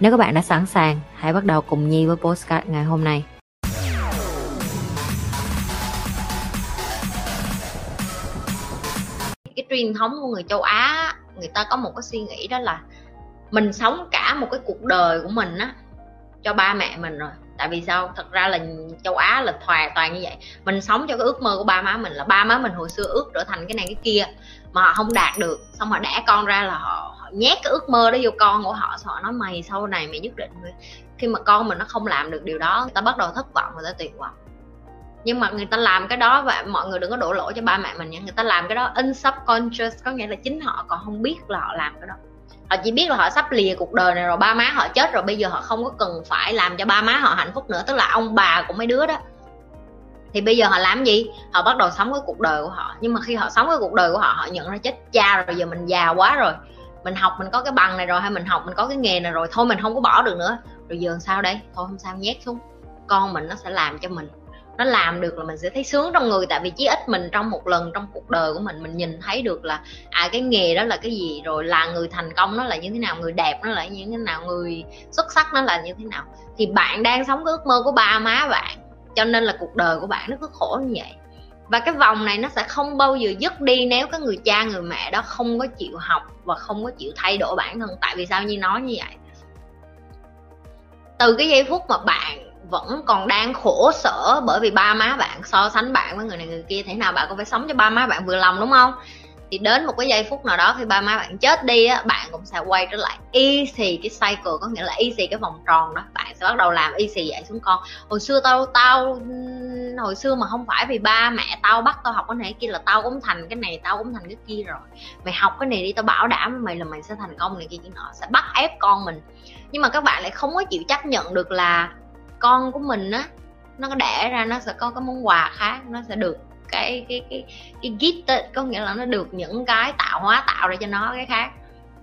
Nếu các bạn đã sẵn sàng, hãy bắt đầu cùng Nhi với postcard ngày hôm nay. cái truyền thống của người châu Á người ta có một cái suy nghĩ đó là mình sống cả một cái cuộc đời của mình á cho ba mẹ mình rồi. Tại vì sao? Thật ra là châu Á là toàn toàn như vậy. Mình sống cho cái ước mơ của ba má mình là ba má mình hồi xưa ước trở thành cái này cái kia mà họ không đạt được. Xong mà đẻ con ra là họ nhét cái ước mơ đó vô con của họ họ nói, mày sau này mày nhất định khi mà con mình nó không làm được điều đó, người ta bắt đầu thất vọng, người ta tuyệt vọng. Nhưng mà người ta làm cái đó và mọi người đừng có đổ lỗi cho ba mẹ mình nha. Người ta làm cái đó in subconscious có nghĩa là chính họ còn không biết là họ làm cái đó. Họ chỉ biết là họ sắp lìa cuộc đời này rồi, ba má họ chết rồi, bây giờ họ không có cần phải làm cho ba má họ hạnh phúc nữa, tức là ông bà của mấy đứa đó. Thì bây giờ họ làm gì? Họ bắt đầu sống cái cuộc đời của họ. Nhưng mà khi họ sống cái cuộc đời của họ họ nhận ra chết cha rồi, giờ mình già quá rồi mình học mình có cái bằng này rồi hay mình học mình có cái nghề này rồi, thôi mình không có bỏ được nữa. Rồi giờ sao đây? Thôi không sao, nhét xuống. Con mình nó sẽ làm cho mình. Nó làm được là mình sẽ thấy sướng trong người, tại vì chí ít mình trong một lần trong cuộc đời của mình mình nhìn thấy được là à cái nghề đó là cái gì, rồi là người thành công nó là như thế nào, người đẹp nó là như thế nào, người xuất sắc nó là như thế nào. Thì bạn đang sống cái ước mơ của ba má bạn, cho nên là cuộc đời của bạn nó cứ khổ như vậy và cái vòng này nó sẽ không bao giờ dứt đi nếu cái người cha, người mẹ đó không có chịu học và không có chịu thay đổi bản thân. Tại vì sao như nói như vậy? Từ cái giây phút mà bạn vẫn còn đang khổ sở bởi vì ba má bạn so sánh bạn với người này, người kia, thế nào bạn cũng phải sống cho ba má bạn vừa lòng, đúng không? Thì đến một cái giây phút nào đó khi ba má bạn chết đi á, bạn cũng sẽ quay trở lại. Y xì cái cycle có nghĩa là y xì cái vòng tròn đó. Bạn sẽ bắt đầu làm y xì vậy xuống con. Hồi xưa tao tao hồi xưa mà không phải vì ba mẹ tao bắt tao học cái này kia là tao cũng thành cái này, tao cũng thành cái kia rồi. Mày học cái này đi, tao bảo đảm mày là mày sẽ thành công này kia kia nọ, sẽ bắt ép con mình. Nhưng mà các bạn lại không có chịu chấp nhận được là con của mình á, nó có đẻ ra, nó sẽ có cái món quà khác, nó sẽ được cái cái cái cái gift có nghĩa là nó được những cái tạo hóa tạo ra cho nó cái khác.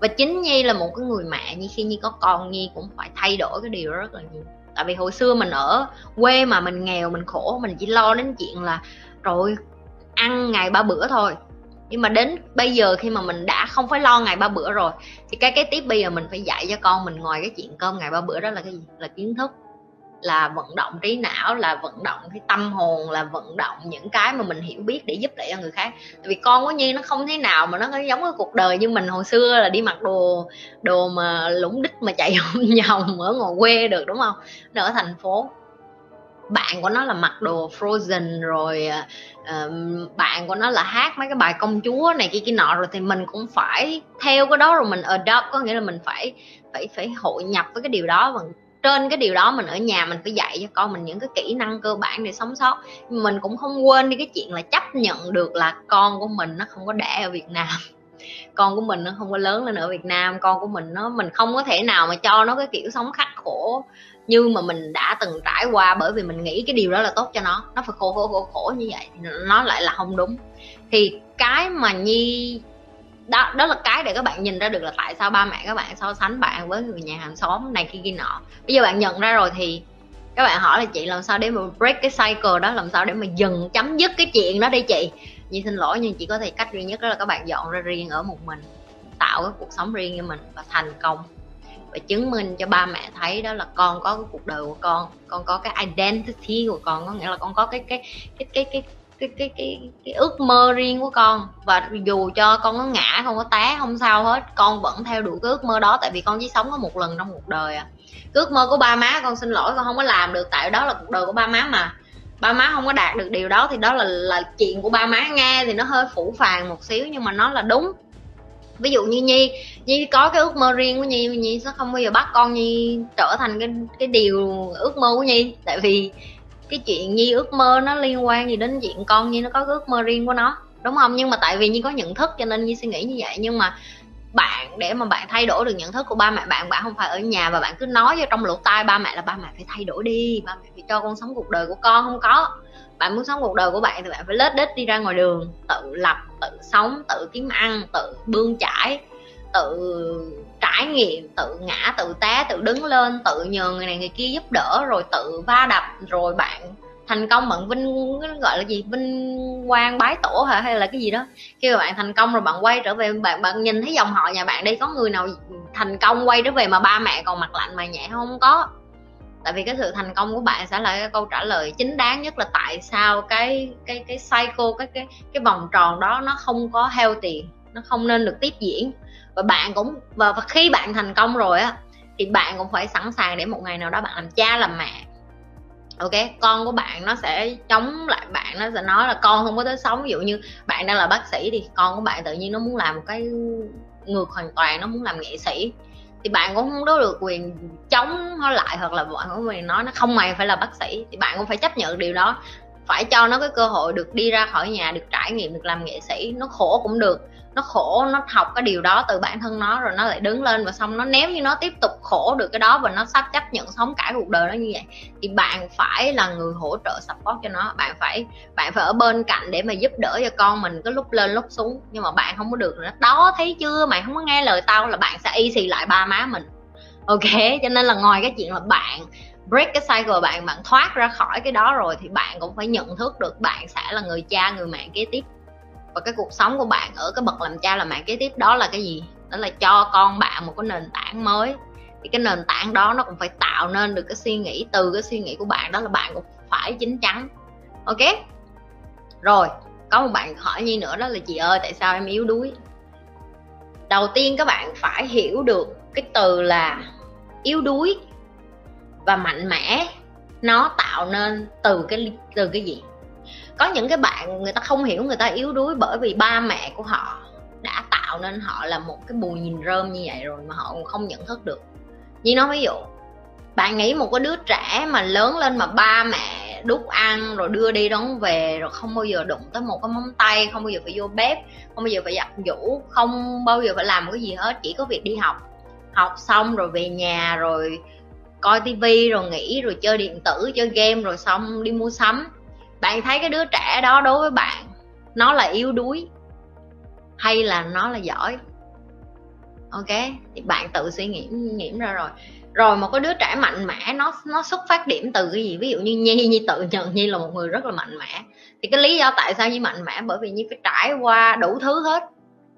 Và chính nhi là một cái người mẹ như khi nhi có con, nhi cũng phải thay đổi cái điều đó rất là nhiều tại vì hồi xưa mình ở quê mà mình nghèo, mình khổ, mình chỉ lo đến chuyện là rồi ăn ngày ba bữa thôi. Nhưng mà đến bây giờ khi mà mình đã không phải lo ngày ba bữa rồi, thì cái cái tiếp bây giờ mình phải dạy cho con mình ngoài cái chuyện cơm ngày ba bữa đó là cái gì? Là kiến thức là vận động trí não là vận động cái tâm hồn là vận động những cái mà mình hiểu biết để giúp đỡ cho người khác. Tại vì con của nhi nó không thế nào mà nó giống cái cuộc đời như mình hồi xưa là đi mặc đồ đồ mà lũng đích mà chạy vòng ở ngoài quê được đúng không? Nó ở thành phố. Bạn của nó là mặc đồ frozen rồi uh, bạn của nó là hát mấy cái bài công chúa này kia kia nọ rồi thì mình cũng phải theo cái đó rồi mình adopt có nghĩa là mình phải phải phải hội nhập với cái điều đó và trên cái điều đó mình ở nhà mình phải dạy cho con mình những cái kỹ năng cơ bản để sống sót. Mình cũng không quên đi cái chuyện là chấp nhận được là con của mình nó không có đẻ ở Việt Nam. Con của mình nó không có lớn lên ở Việt Nam. Con của mình nó, mình không có thể nào mà cho nó cái kiểu sống khắc khổ như mà mình đã từng trải qua bởi vì mình nghĩ cái điều đó là tốt cho nó. Nó phải khổ khổ khổ khổ như vậy thì nó lại là không đúng. Thì cái mà nhi đó đó là cái để các bạn nhìn ra được là tại sao ba mẹ các bạn so sánh bạn với người nhà hàng xóm này kia kia nọ. Bây giờ bạn nhận ra rồi thì các bạn hỏi là chị làm sao để mà break cái cycle đó, làm sao để mà dừng chấm dứt cái chuyện đó đi chị. Nhi xin lỗi nhưng chỉ có thể cách duy nhất đó là các bạn dọn ra riêng ở một mình, tạo cái cuộc sống riêng cho mình và thành công. Và chứng minh cho ba mẹ thấy đó là con có cái cuộc đời của con con có cái identity của con, có nghĩa là con có cái cái cái cái cái cái cái cái cái ước mơ riêng của con. Và dù cho con có ngã, không có té, không sao hết, con vẫn theo đuổi cái ước mơ đó, tại vì con chỉ sống có một lần trong cuộc đời à. Cái ước mơ của ba má con xin lỗi, con không có làm được, tại đó là cuộc đời của ba má mà. Ba má không có đạt được điều đó, thì đó là là chuyện của ba má nghe thì nó hơi phủ phàng một xíu, nhưng mà nó là đúng. Ví dụ như nhi nhi có cái ước mơ riêng của nhi nhi sẽ không bao giờ bắt con nhi trở thành cái cái điều ước mơ của nhi, tại vì cái chuyện nhi ước mơ nó liên quan gì đến chuyện con nhi, nó có ước mơ riêng của nó, đúng không? Nhưng mà tại vì nhi có nhận thức cho nên nhi suy nghĩ như vậy. Nhưng mà bạn, để mà bạn thay đổi được nhận thức của ba mẹ bạn bạn không phải ở nhà và bạn cứ nói vô trong lỗ tai ba mẹ là ba mẹ phải thay đổi đi, ba mẹ phải cho con sống cuộc đời của con, không có. Bạn muốn sống cuộc đời của bạn thì bạn phải lết đết đi ra ngoài đường, tự lập, tự sống, tự kiếm ăn, tự bươn chải, tự trải nghiệm, tự ngã, tự té, tự đứng lên, tự nhờ người này, người kia giúp đỡ, rồi tự va đập, rồi bạn thành công bạn vinh gọi là gì? Vinh quang bái tổ hả? Hay là cái gì đó? Khi mà bạn thành công rồi bạn quay trở về, bạn bạn nhìn thấy dòng họ nhà bạn đi, có người nào thành công quay trở về mà ba mẹ còn mặt lạnh mà nhẹ? Không có. Tại vì cái sự thành công của bạn sẽ là cái câu trả lời chính đáng nhất là tại sao cái cái cái cycle, cái cái cái vòng tròn đó nó không có healthy nó không nên được tiếp diễn. Và bạn cũng và, và khi bạn thành công rồi á thì bạn cũng phải sẵn sàng để một ngày nào đó bạn làm cha làm mẹ. Ok con của bạn nó sẽ chống lại bạn nó sẽ nói là con không có tới sống. Ví dụ như bạn đang là bác sĩ thì con của bạn tự nhiên nó muốn làm một cái ngược hoàn toàn nó muốn làm nghệ sĩ. Thì bạn cũng không có được quyền chống nó lại hoặc là bạn của mình nói nó không mày phải là bác sĩ. Thì bạn cũng phải chấp nhận điều đó phải cho nó cái cơ hội được đi ra khỏi nhà, được trải nghiệm, được làm nghệ sĩ. Nó khổ cũng được, nó khổ, nó học cái điều đó từ bản thân nó, rồi nó lại đứng lên và xong nó nếu như nó tiếp tục khổ được cái đó và nó sắp chấp nhận sống cả cuộc đời nó như vậy. Thì bạn phải là người hỗ trợ support cho nó. Bạn phải bạn phải ở bên cạnh để mà giúp đỡ cho con mình cái lúc lên lúc xuống. Nhưng mà bạn không có được. Nữa đó, thấy chưa? Mày không có nghe lời tao là bạn sẽ y xì lại ba má mình. Ok? Cho nên là ngoài cái chuyện là bạn break cái cycle bạn bạn thoát ra khỏi cái đó rồi thì bạn cũng phải nhận thức được bạn sẽ là người cha, người mẹ kế tiếp. Và cái cuộc sống của bạn ở cái bậc làm cha làm mẹ kế tiếp đó là cái gì? Đó là cho con bạn một cái nền tảng mới. Thì cái nền tảng đó nó cũng phải tạo nên được cái suy nghĩ, từ cái suy nghĩ của bạn đó là bạn cũng phải chín chắn. Ok? Rồi, có một bạn hỏi nhi nữa đó là, chị ơi, tại sao em yếu đuối? Đầu tiên các bạn phải hiểu được cái từ là yếu đuối và mạnh mẽ, nó tạo nên từ cái từ cái gì? Có những cái bạn người ta không hiểu, người ta yếu đuối bởi vì ba mẹ của họ đã tạo nên họ là một cái bùi nhìn rơm như vậy rồi mà họ cũng không nhận thức được. Như nói ví dụ, bạn nghĩ một cái đứa trẻ mà lớn lên mà ba mẹ đút ăn rồi đưa đi đón về rồi không bao giờ đụng tới một cái móng tay, không bao giờ phải vô bếp, không bao giờ phải giặt giũ, không bao giờ phải làm cái gì hết, chỉ có việc đi học. Học xong rồi về nhà rồi coi tivi rồi nghỉ, rồi chơi điện tử, chơi game rồi xong đi mua sắm. Bạn thấy cái đứa trẻ đó đối với bạn, nó là yếu đuối hay là nó là giỏi? Ok, thì bạn tự suy nghĩ, nghiệm ra rồi. Rồi một cái đứa trẻ mạnh mẽ, nó nó xuất phát điểm từ cái gì? Ví dụ như nhi nhi tự nhận nhi là một người rất là mạnh mẽ. Thì cái lý do tại sao nhi mạnh mẽ? Bởi vì nhi phải trải qua đủ thứ hết,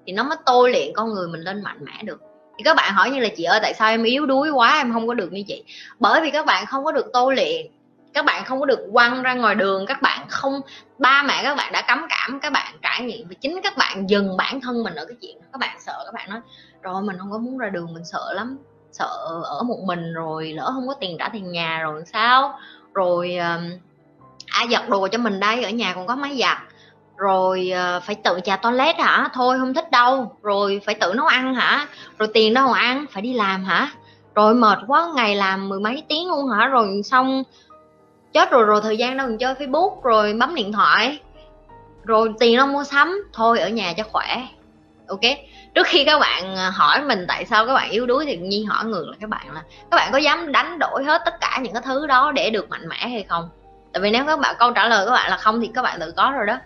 thì nó mới tôi luyện con người mình lên mạnh mẽ được thì các bạn hỏi như là chị ơi tại sao em yếu đuối quá em không có được như chị? Bởi vì các bạn không có được tôi luyện các bạn không có được quăng ra ngoài đường các bạn không ba mẹ các bạn đã cấm cảm các bạn trải nghiệm và chính các bạn dừng bản thân mình ở cái chuyện các bạn sợ các bạn nói rồi mình không có muốn ra đường mình sợ lắm sợ ở một mình rồi lỡ không có tiền trả tiền nhà rồi sao? Rồi uh, ai giặt đồ cho mình đây? Ở nhà còn có máy giặt rồi ờ, phải tự chà toilet hả? Thôi, không thích đâu. Rồi, phải tự nấu ăn hả? Rồi tiền đâu mà ăn? Phải đi làm hả? Rồi, mệt quá, ngày làm mười mấy tiếng luôn hả? Rồi, xong, chết rồi rồi thời gian đâu mình chơi facebook, rồi bấm điện thoại. Rồi tiền đâu mua sắm? Thôi, ở nhà cho khỏe. Ok? Trước khi các bạn ờ, hỏi mình tại sao các bạn yếu đuối thì nhi hỏi ngược là các bạn là, các bạn có dám đánh đổi hết tất cả những cái thứ đó để được mạnh mẽ hay không? Tại vì nếu các bạn, câu trả lời các bạn là không thì các bạn tự có rồi đó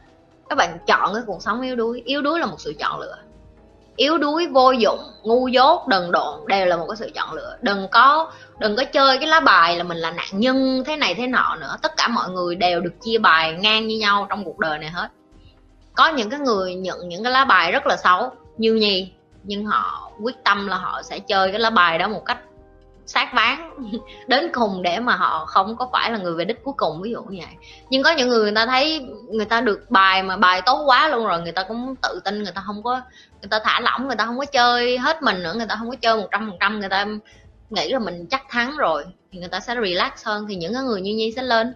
các bạn chọn cái cuộc sống yếu đuối. Yếu đuối là một sự chọn lựa. Yếu đuối, vô dụng, ngu dốt, đần độn đều là một cái sự chọn lựa. Đừng có đừng có chơi cái lá bài là mình là nạn nhân, thế này thế nọ nữa. Tất cả mọi người đều được chia bài ngang như nhau trong cuộc đời này hết. Có những cái người nhận những cái lá bài rất là xấu. Như nhì nhưng họ quyết tâm là họ sẽ chơi cái lá bài đó một cách sát bán đến cùng để mà họ không có phải là người về đích cuối cùng, ví dụ như vậy. Nhưng có những người người ta thấy người ta được bài mà bài tốt quá luôn rồi, người ta cũng tự tin, người ta không có, người ta thả lỏng, người ta không có chơi hết mình nữa, người ta không có chơi một trăm phần trăm, người ta nghĩ là mình chắc thắng rồi thì người ta sẽ relax hơn, thì những cái người như nhi sẽ lên.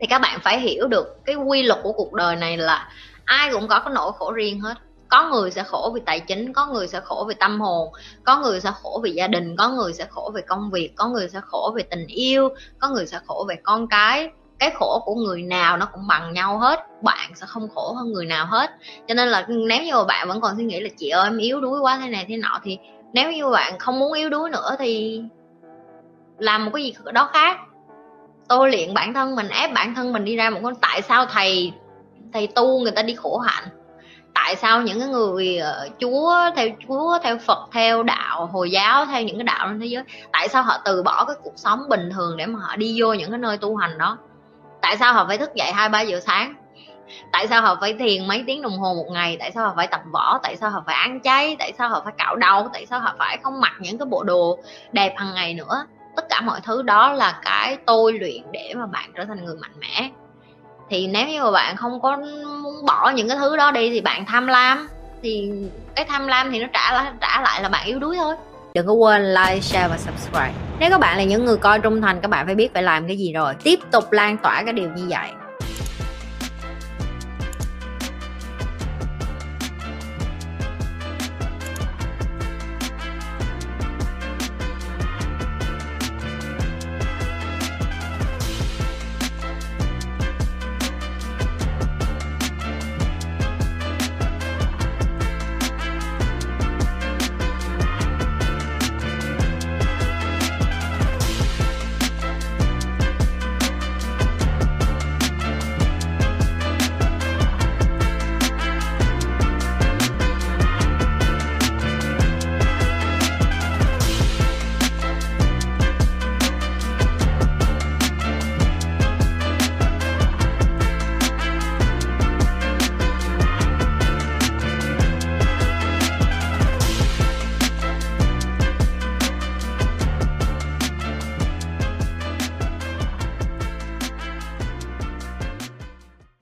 Thì các bạn phải hiểu được cái quy luật của cuộc đời này là ai cũng có cái nỗi khổ riêng hết có người sẽ khổ vì tài chính, có người sẽ khổ vì tâm hồn, có người sẽ khổ vì gia đình, có người sẽ khổ về công việc, có người sẽ khổ về tình yêu, có người sẽ khổ về con cái. Cái khổ của người nào nó cũng bằng nhau hết, bạn sẽ không khổ hơn người nào hết. Cho nên là nếu như mà bạn vẫn còn suy nghĩ là, chị ơi, em yếu đuối quá thế này thế nọ, thì nếu như bạn không muốn yếu đuối nữa thì làm một cái gì đó khác. Tôi luyện bản thân mình, ép bản thân mình đi ra một con tại sao thầy thầy tu người ta đi khổ hạnh tại sao những cái người uh, chúa theo chúa theo phật theo đạo hồi giáo theo những cái đạo trên thế giới tại sao họ từ bỏ cái cuộc sống bình thường để mà họ đi vô những cái nơi tu hành đó? Tại sao họ phải thức dậy hai ba giờ sáng? Tại sao họ phải thiền mấy tiếng đồng hồ một ngày? Tại sao họ phải tập võ? Tại sao họ phải ăn chay? Tại sao họ phải cạo đầu? Tại sao họ phải không mặc những cái bộ đồ đẹp hàng ngày nữa? Tất cả mọi thứ đó là cái tôi luyện để mà bạn trở thành người mạnh mẽ. Thì nếu như mà bạn không có bỏ những cái thứ đó đi thì bạn tham lam. Thì cái tham lam thì nó trả lại trả lại là bạn yếu đuối thôi. Đừng có quên like, share và subscribe. Nếu các bạn là những người coi trung thành, các bạn phải biết phải làm cái gì rồi. Tiếp tục lan tỏa cái điều như vậy.